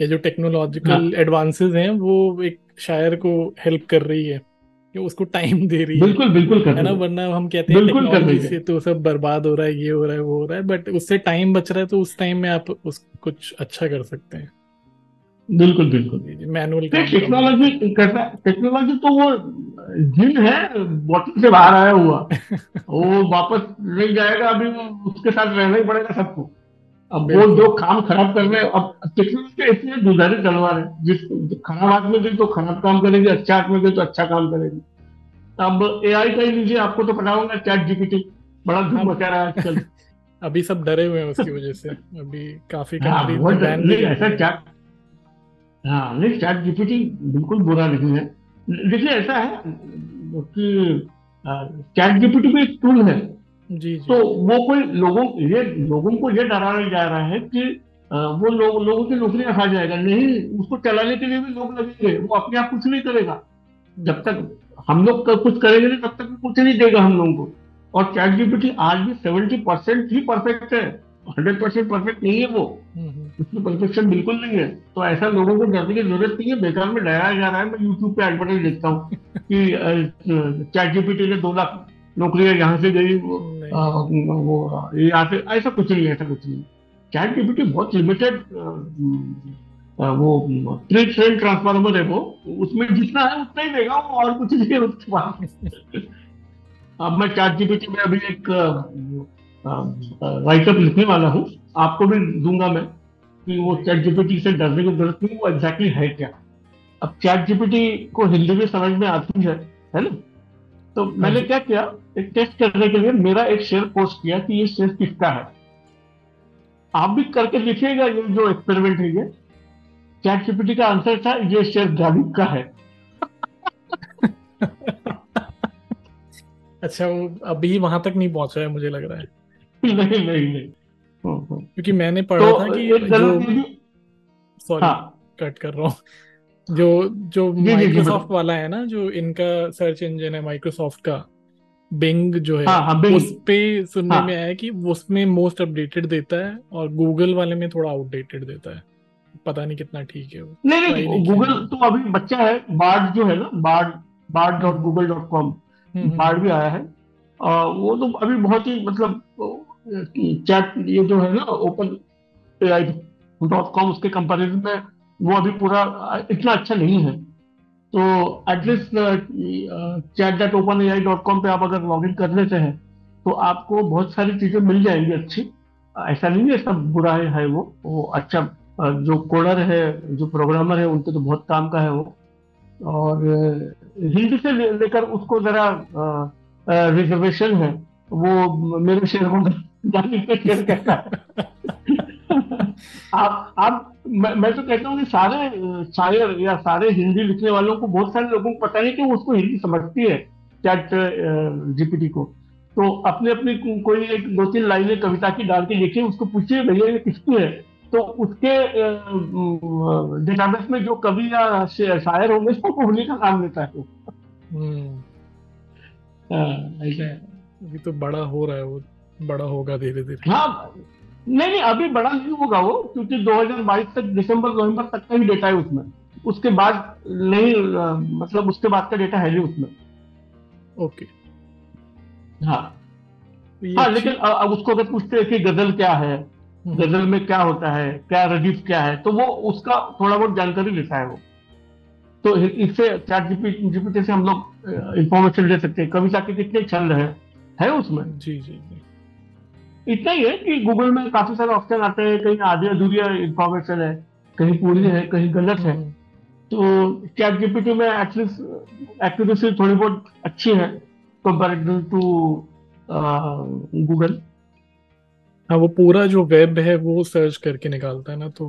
या जो टेक्नोलॉजिकल एडवांसेस हाँ। हैं वो एक शायर को हेल्प कर रही है। कि उसको टाइम दे रही है। बिल्कुल बिल्कुल है ना वरना हम कहते हैं टेक्नोलॉजी से तो सब बर्बाद हो रहा है ये हो रहा है वो हो रहा है बट उससे टाइम बच रहा है तो उस टाइम में आप उस कुछ अच्छा कर सकते हैं। बिल्कुल बिल्कुल। मैनुअल टेक्नोलॉजी करना टेक्नोलॉजी तो वो जिन है बॉटल से बाहर आया हुआ वो वापस नहीं जाएगा अभी उसके साथ रहना ही पड़ेगा सबको। अब वो जो काम खराब कर रहे हैं अब टेक्नोलॉजी इसलिए दुधारी तलवार है जिस खराब हाथ में गई तो खराब काम करेगी अच्छा हाथ में गई तो अच्छा काम करेगी। अब ए आई का ही लीजिए आपको तो पता होगा चैट जीपीटी बड़ा धूम मचा रहा है आजकल। अभी सब डरे हुए हैं उसकी वजह से। अभी काफ़ी हाँ, ऐसा चैट हाँ। नहीं चैट जीपीटी बिल्कुल बुरा नहीं है। देखिए ऐसा है कि चैट जीपीटी भी एक टूल है। जी, जी। तो वो कोई लोगों ये लोगों को ये डराया जा रहा है कि वो लोग लोगों की नौकरियाँ खा जाएगा। नहीं उसको चलाने के लिए भी लोग लगेंगे। वो अपने आप कुछ नहीं करेगा। जब तक हम लोग कर, कुछ करेंगे नहीं तब तक कुछ नहीं देगा हम लोगों को। और चैट जीपीटी आज भी सेवेंटी परसेंट ही परफेक्ट है। हंड्रेड परसेंट परफेक्ट नहीं है वो। हम्म, हम्म। उसमें परफेक्शन बिल्कुल नहीं है। तो ऐसा लोगों को डरने की ज़रूरत नहीं है। बेकार में डराया जा रहा है। मैं यूट्यूब पे एडवर्टाइज देखता हूँ कि चैट जीपीटी ने दो लाख नौकरियाँ यहाँ से गई वो, यहाँ से ऐसा कुछ नहीं ऐसा कुछ नहीं चैट जीपीटी बहुत लिमिटेड वो प्री ट्रेन ट्रांसफार्मर है वो उसमें जितना है उतना ही देगा वो और कुछ नहीं है उसके पास। अब मैं चैट जीपीटी में अभी एक राइटअप लिखने वाला हूँ आपको भी दूँगा मैं कि वो चैट जीपीटी से डरने की ज़रूरत नहीं वो एग्जैक्टली है क्या? अब चैट जीपीटी को हिंदी में समझ में आती है है ना? तो मैंने क्या किया एक टेस्ट करने के लिए मेरा एक शेयर पोस्ट किया कि ये शेयर किसका है। आप भी करके लिखिएगा ये जो एक्सपेरिमेंट है ये। चैट जीपीटी का आंसर था ये शेयर गालिब का है। अच्छा वो अभी वहाँ तक नहीं पहुँचा है मुझे लग रहा है। नहीं नहीं नहीं। हम्म, हम्म। क्योंकि मैंने पढ़ा तो था कि जो सॉरी हाँ, कट कर रहा हूँ। जो जो माइक्रोसॉफ्ट वाला है ना जो इनका सर्च इंजन है माइक्रोसॉफ्ट का। बिंग जो है हाँ, हाँ, उस पे सुनने हाँ, में आया कि उसमें मोस्ट अपडेटेड देता है और गूगल वाले में थोड़ा आउटडेटेड देता है। पता नहीं कितना ठीक है वो। नहीं नहीं गूगल तो अभी बच्चा है बार्ड जो है ना Bard Bard dot Google dot com Bard भी आया है। आ, वो तो अभी बहुत ही मतलब चैट ये जो है ना Open A I dot com उसके कंपेरिजन में वो अभी पूरा इतना अच्छा नहीं है। तो at least chat dot Open A I dot com पे आप अगर लॉग इन कर लेते हैं तो आपको बहुत सारी चीज़ें मिल जाएँगी अच्छी। ऐसा नहीं है सब बुरा है, है वो वो अच्छा जो कोडर है जो प्रोग्रामर है उनके तो बहुत काम का है वो। और हिंदी से लेकर उसको जरा रिजर्वेशन है वो मेरे शेयरों में जाने के शेयर कहता है। आप आप मैं, मैं तो कहता हूँ कि सारे शायर या सारे हिंदी लिखने वालों को बहुत सारे लोगों को पता नहीं कि वो उसको हिंदी समझती है चैट जीपीटी को। तो अपने अपनी कोई एक दो तीन लाइनें कविता की डाल के लिखिए उसको पूछिए भैया ये किसकी है? तो उसके डेटाबेस में जो कवि या शायर होंगे तो उन्हीं का काम लेता है हम्म। हाँ, ऐसा अभी तो बड़ा हो रहा है वो बड़ा होगा धीरे धीरे हाँ नहीं नहीं अभी बड़ा नहीं होगा वो क्योंकि 2022 तक दिसंबर नवंबर तक का ही डेटा है उसमें। उसके बाद नहीं मतलब उसके बाद का डेटा है नहीं उसमें। ओके हाँ। हाँ लेकिन अब उसको अगर पूछते हैं कि गज़ल क्या है हम्म। गज़ल में क्या होता है क्या रदीफ क्या है तो वो उसका थोड़ा बहुत जानकारी लेता है वो। तो इससे चैट जीपीटी से हम लोग इंफॉर्मेशन ले सकते हैं। कविता के कितने छंद है? है उसमें? जी जी जी। इतना ही है कि गूगल में काफ़ी सारे ऑप्शन आते हैं कहीं आधी अधूरी इंफॉर्मेशन है कहीं पूरी है कहीं गलत है। हम्म। तो चैट जीपीटी में एटलीस्ट एक्यूरेसी थोड़ी बहुत अच्छी है कंपेरेटिव टू गूगल हाँ वो पूरा जो वेब है वो सर्च करके निकालता है ना तो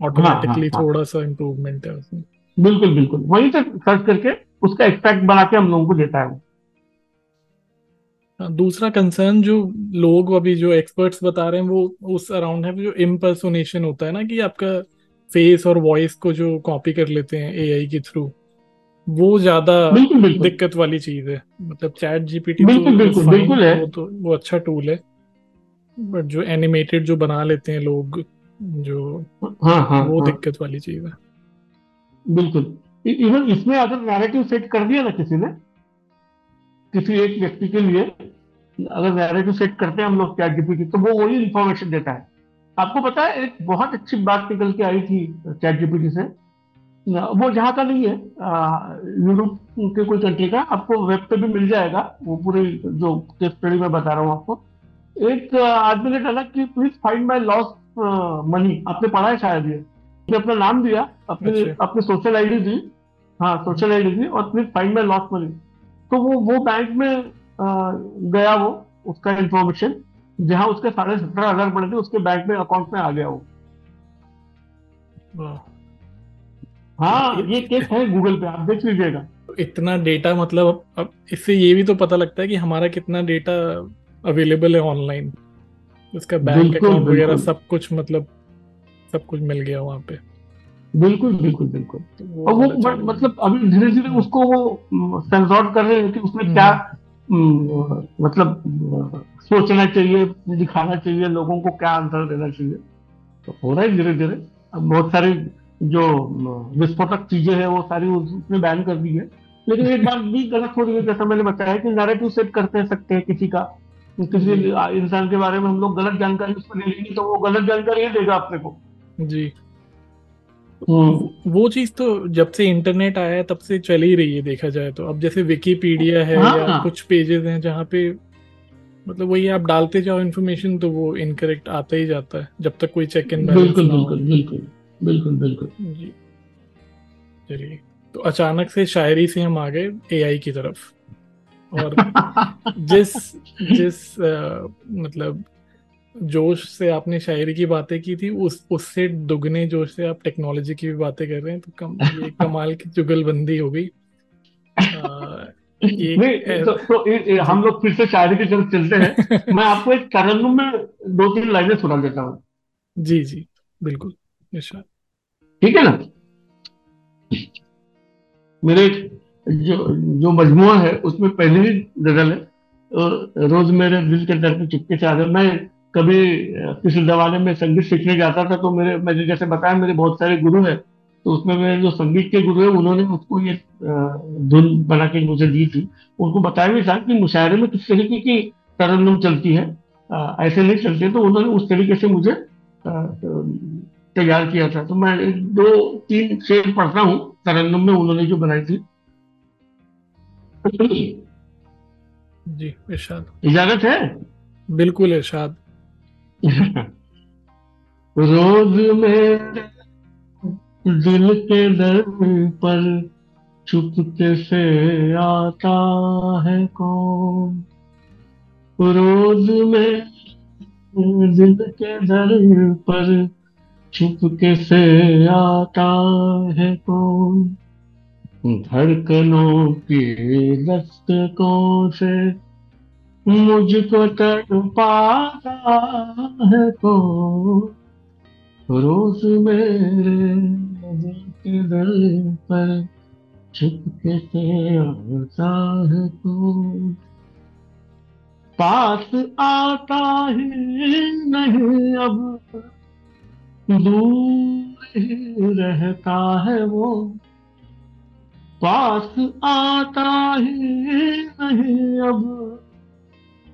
ऑटोमेटिकली हाँ, हाँ, थोड़ा सा इम्प्रूवमेंट है उसमें। बिल्कुल बिल्कुल। वहीं से सर्च करके उसका एक्सट्रैक्ट बना के हम लोगों को देता है हाँ, दूसरा कंसर्न जो लोग अभी जो एक्सपर्ट्स बता रहे हैं वो उस अराउंड है जो इम्पर्सोनेशन होता है ना कि आपका फेस और वॉइस को जो कॉपी कर लेते हैं एआई के थ्रू वो ज़्यादा दिक्कत वाली चीज़ है। मतलब चैट जीपीटी बिल्कुल, तो बिल्कुल, बिल्कुल है। वो तो वो अच्छा टूल है। बट जो एनिमेटेड जो बना लेते हैं लोग जो हाँ, हाँ, वो हाँ. दिक्कत वाली चीज़ है। बिल्कुल। इवन इसमें अगर नैरेटिव सेट कर दिया ना किसी ने किसी एक व्यक्ति के लिए अगर नैरेटिव सेट करते हैं हम लोग चैट जीपीटी तो वो वही इंफॉर्मेशन देता है। आपको पता है एक बहुत अच्छी बात निकल के आई थी चैट जीपीटी से। वो जहाँ का नहीं है यूरोप के कोई कंट्री का आपको वेब पे भी मिल जाएगा वो पूरे जो केस स्टडी में बता रहा हूँ आपको। एक आदमी ने डाला कि please find my loss money आपने पढ़ा है शायद ये? अपना नाम दिया अपने अच्छा। अपने सोशल आईडी दी। हाँ सोशल आईडी दी और please find my loss money तो वो वो बैंक में आ, गया वो उसका इंफॉर्मेशन जहाँ उसके साढ़े सत्रह हज़ार पड़े थे उसके बैंक में अकाउंट में आ गया वो। हाँ ये केस है गूगल पे आप देख लीजिएगा। इतना डेटा मतलब अब इससे ये भी तो पता लगता है कि हमारा कितना डेटा अवेलेबल है ऑनलाइन उसका बैंक अकाउंट वगैरह सब कुछ मतलब सब कुछ मिल गया वहाँ पे। बिल्कुल बिल्कुल बिल्कुल। तो और वो मतलब अभी धीरे धीरे उसको वो सेंसॉर्ट कर रहे हैं कि उसमें क्या हम्म, मतलब सोचना चाहिए दिखाना चाहिए लोगों को क्या आंसर देना चाहिए। तो हो रहा है धीरे धीरे अब बहुत सारी जो विस्फोटक चीज़ें हैं वो सारी उसने बैन कर दी है। लेकिन एक बात भी गलत हो रही है जैसा मैंने बताया कि नैरेटिव सेट करते सकते हैं किसी का। किसी इंसान के बारे में हम लोग गलत जानकारी उस पर ले लेंगे तो वो गलत जानकारी देगा अपने को। जी। वो चीज़ तो जब से इंटरनेट आया है तब से चल ही रही है देखा जाए तो। अब जैसे विकीपीडिया है हाँ, या हाँ. कुछ पेजेस हैं जहाँ पे मतलब वही आप डालते जाओ इन्फॉर्मेशन तो वो इनकरेक्ट आता ही जाता है जब तक कोई चेक इन बिल्कुल बिल्कुल बिल्कुल बिल्कुल बिल्कुल। जी। चलिए तो अचानक से शायरी से हम आ गए एआई की तरफ़। और जिस जिस आ, मतलब जोश से आपने शायरी की बातें की थी उस उससे दुगने जोश से आप टेक्नोलॉजी की भी बातें कर रहे हैं तो कम ये कमाल की जुगलबंदी हो गई। तो, तो हम लोग फिर से शायरी की तरफ़ चलते हैं। मैं आपको एक तरन्नुम में दो तीन लाइनें सुना देता हूँ। जी जी बिल्कुल ठीक है ना? मेरे जो जो मजमुआ है उसमें पहले ही गज़ल है रोज मेरे दिल के दर पे चुपके से आते मैं कभी किसी जमाने में संगीत सीखने जाता था तो मेरे मैंने जैसे बताया मेरे बहुत सारे गुरु हैं तो उसमें मेरे जो संगीत के गुरु है उन्होंने उसको ये धुन बना के मुझे दी थी। उनको बताया भी था कि मुशायरे में किस तरीके की तरन्नुम चलती है ऐसे नहीं चलते तो उन्होंने उस तरीके से मुझे तैयार किया था। तो मैं दो तीन शेर पढ़ता हूँ तरन्नुम में उन्होंने जो बनाई थी। जी इजाज़त है? बिल्कुल इरशाद। रोज मेरे दिल के दर पर चुपके से आता है कौन? रोज में दिल के दर पर चुपके से आता है कौन? धड़कनों की दस्तकों से मुझको तड़ पाता है कौन रोज मेरे के दर पर छुपके से आता है तो। पास आता ही नहीं, अब दूर ही रहता है वो। पास आता ही नहीं, अब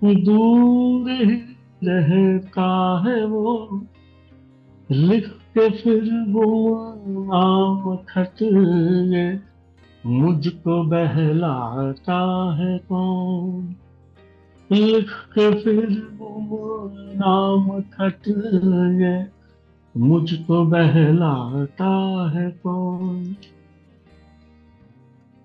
दूर ही रहता है वो। लिख के फिर वो नाम खत ये मुझको बहलाता है कौन? लिख के फिर वो नाम खत ये मुझको बहलाता है कौन?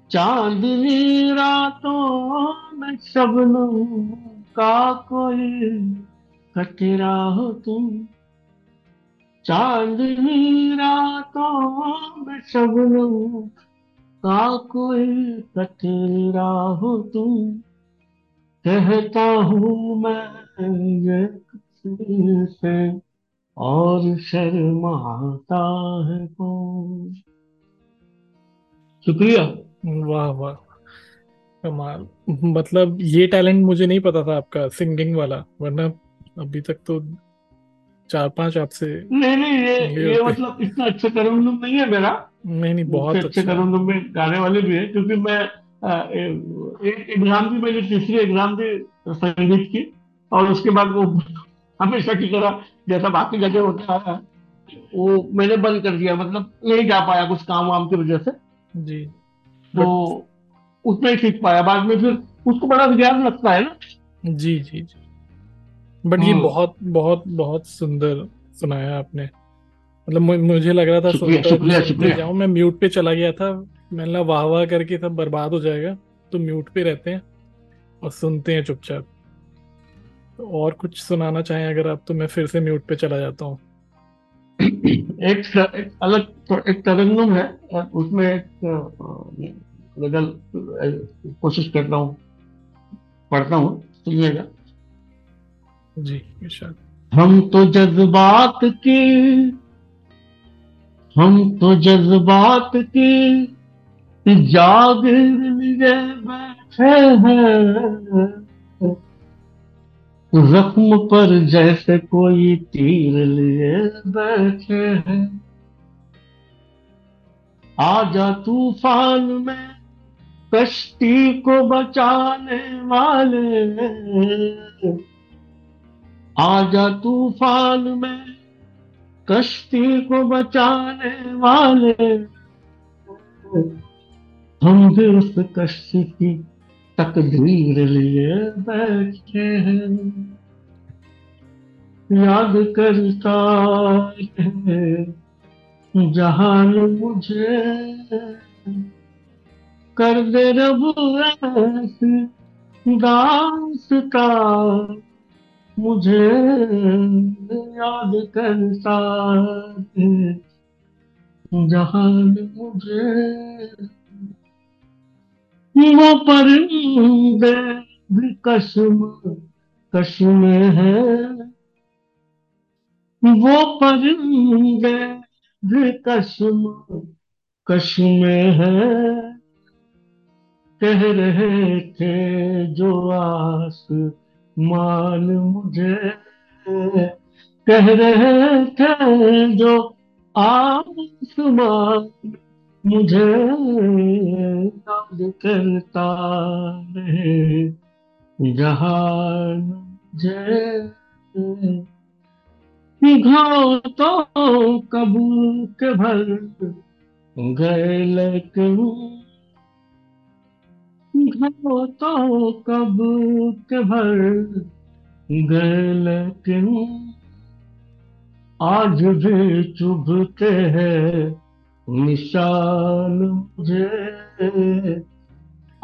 चांदनी रातों में शबनम का कोई कतरा हो तुम। चांदनी रातों में शबनम का कोई कतरा हो तुम। कहता हूँ मैं ये किसी से, और शर्माता है कौन? शुक्रिया। वाह वाह। कमाल। मतलब ये टैलेंट मुझे नहीं पता था आपका सिंगिंग वाला वरना अभी तक तो चार पाँच आपसे नहीं नहीं ये ये ये मतलब इतना अच्छा तरन्नुम नहीं है मेरा। नहीं नहीं बहुत अच्छे अच्छा। तरन्नुम में गाने वाले भी है क्योंकि मैं एक एग्ज़ाम दी मैंने तीसरी एग्ज़ाम दी संगीत की और उसके बाद वो हमेशा की तरह जैसा बाकी जगह होता है वो मैंने बंद कर दिया मतलब नहीं जा पाया कुछ काम वाम की वजह से। जी। तो उतना ही सीख पाया। बाद में फिर उसको बड़ा ज्ञान लगता है ना। जी जी जी। बट ये हम्म। बहुत बहुत बहुत सुंदर सुनाया आपने। मतलब मुझे लग रहा था शुक्रिया, शुक्रिया, शुक्रिया। जाऊँ मैं म्यूट पे चला गया था। मैंने वाह वाह करके सब बर्बाद हो जाएगा। तो म्यूट पे रहते हैं और सुनते हैं चुपचाप। तो और कुछ सुनाना चाहें अगर आप तो मैं फिर से म्यूट पे चला जाता हूँ। एक, एक अलग एक तरन्नुम है उसमें एक अ, कोशिश करता हूँ पढ़ता हूँ सुनिएगा। जी हम तो जज्बात की हम तो जज्बात की लिए बैठे हैं। जख्म पर जैसे कोई तीर लिए बैठे हैं। आजा तूफ़ान में कश्ती को बचाने वाले। आजा तूफ़ान में कश्ती को बचाने वाले। हम भी उस कश्ती की तकदीर लिए बैठे हैं। याद करता है, जहान मुझे कर दे रब ऐसी का मुझे याद करता है। जहान मुझे वो परिंदे भी कसम कसम है। वो परिंदे भी कसम कसम है। कह रहे थे, जो आस मान मुझे कह रहे थे, जो आसमान मुझे याद करता रहे। जहान मुझे घाव तो कबूल के भर गए, लेकिन घाव तो के भर गए आज भी चुभते हैं निशान मुझे।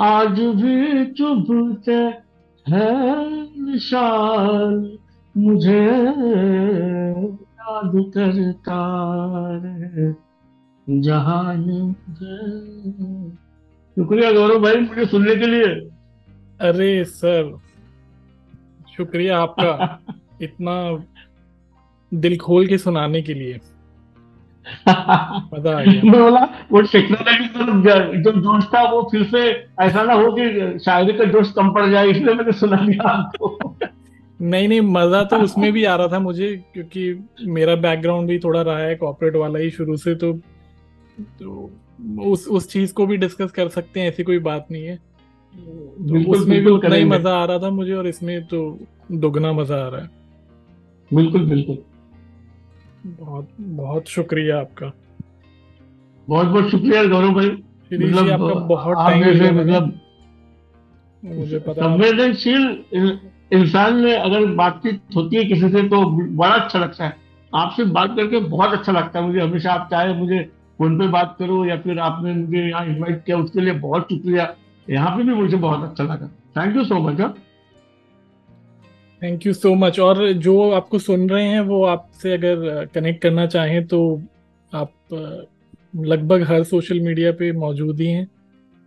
आज भी चुभते हैं निशान मुझे। याद करता रहे जहान मुझे। शुक्रिया गौरव भाई मुझे सुनने के लिए। अरे सर शुक्रिया आपका इतना दिल खोल के सुनाने के लिए। मज़ा आ गया। मैं बोला वो टेक्नोलॉजी का जो जोश था वो फिर से ऐसा ना हो कि शायरी का जोश कम पड़ जाए इसलिए मैंने सुना दिया आपको। नहीं नहीं मज़ा तो उसमें भी आ रहा था मुझे क्योंकि मेरा बैकग्राउंड भी थोड़ा रहा है कॉर्पोरेट वाला ही शुरू से तो, तो उस उस चीज़ को भी डिस्कस कर सकते हैं ऐसी कोई बात नहीं है। तो उसमें भी उतना ही मज़ा आ रहा था मुझे और इसमें तो दुगना मज़ा आ रहा है। बिल्कुल बिल्कुल। बहुत बहुत शुक्रिया आपका। बहुत बहुत शुक्रिया गौरव भाई। मतलब आपका बहुत टाइम मतलब मुझे पता संवेदनशील इंसान में अगर बातचीत होती है किसी से तो बड़ा अच्छा लगता है। आपसे बात करके बहुत अच्छा लगता है मुझे। हमेशा आप चाहे मुझे फ़ोन पे बात करो या फिर आपने मुझे यहाँ इन्वाइट किया उसके लिए बहुत शुक्रिया। यहाँ पे भी मुझे बहुत अच्छा लगा। Thank you so much thank you so much और जो आपको सुन रहे हैं वो आपसे अगर कनेक्ट करना चाहें तो आप लगभग हर सोशल मीडिया पे मौजूद ही हैं।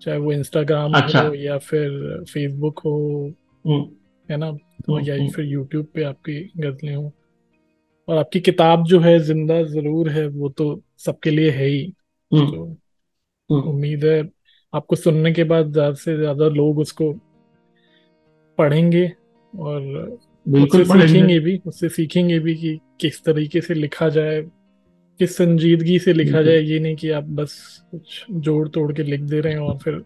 चाहे वो इंस्टाग्राम अच्छा। हो या फिर फेसबुक हो हम्म। है ना? तो या हम्म। फिर यूट्यूब पे आपकी गजलें हो। और आपकी किताब जो है ज़िंदा ज़रूर है वो तो सबके लिए है ही। हम्म। तो उम्मीद है आपको सुनने के बाद ज़्यादा से ज़्यादा लोग उसको पढ़ेंगे और उससे सीखेंगे भी उससे सीखेंगे भी कि किस तरीके से लिखा जाए किस संजीदगी से लिखा जाए ये नहीं कि आप बस कुछ जोड़ तोड़ के लिख दे रहे हैं और फिर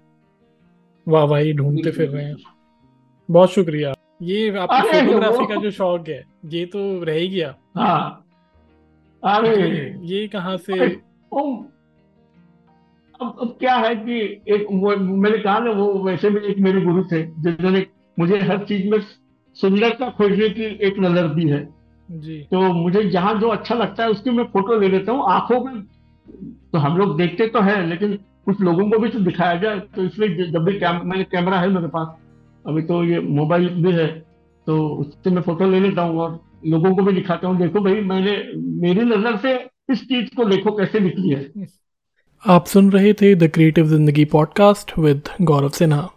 वाह वाही ढूंढते फिर रहे हैं। बहुत शुक्रिया। ये आपकी फोटोग्राफी का जो शौक है ये तो रह ही। गया हाँ अरे ये कहाँ से अब अब क्या है कि एक मैंने कहा ना वो वैसे भी एक मेरे गुरु थे जिन्होंने मुझे हर चीज़ में सुंदरता खोजने की एक नज़र दी है। जी। तो मुझे जहाँ जो अच्छा लगता है उसकी मैं फ़ोटो ले लेता हूँ आँखों में। तो हम लोग देखते तो है लेकिन कुछ लोगों को भी तो दिखाया जाए तो इसलिए जब भी कैम, मैंने कैमरा है मेरे पास अभी तो ये मोबाइल भी है तो उससे मैं फ़ोटो ले लेता हूँ और लोगों को भी दिखाता हूँ। देखो भाई, मैंने, मेरी नज़र से इस चीज़ को देखो कैसे निकली है। आप सुन रहे थे the creative Zindagi podcast with Gaurav Sinha.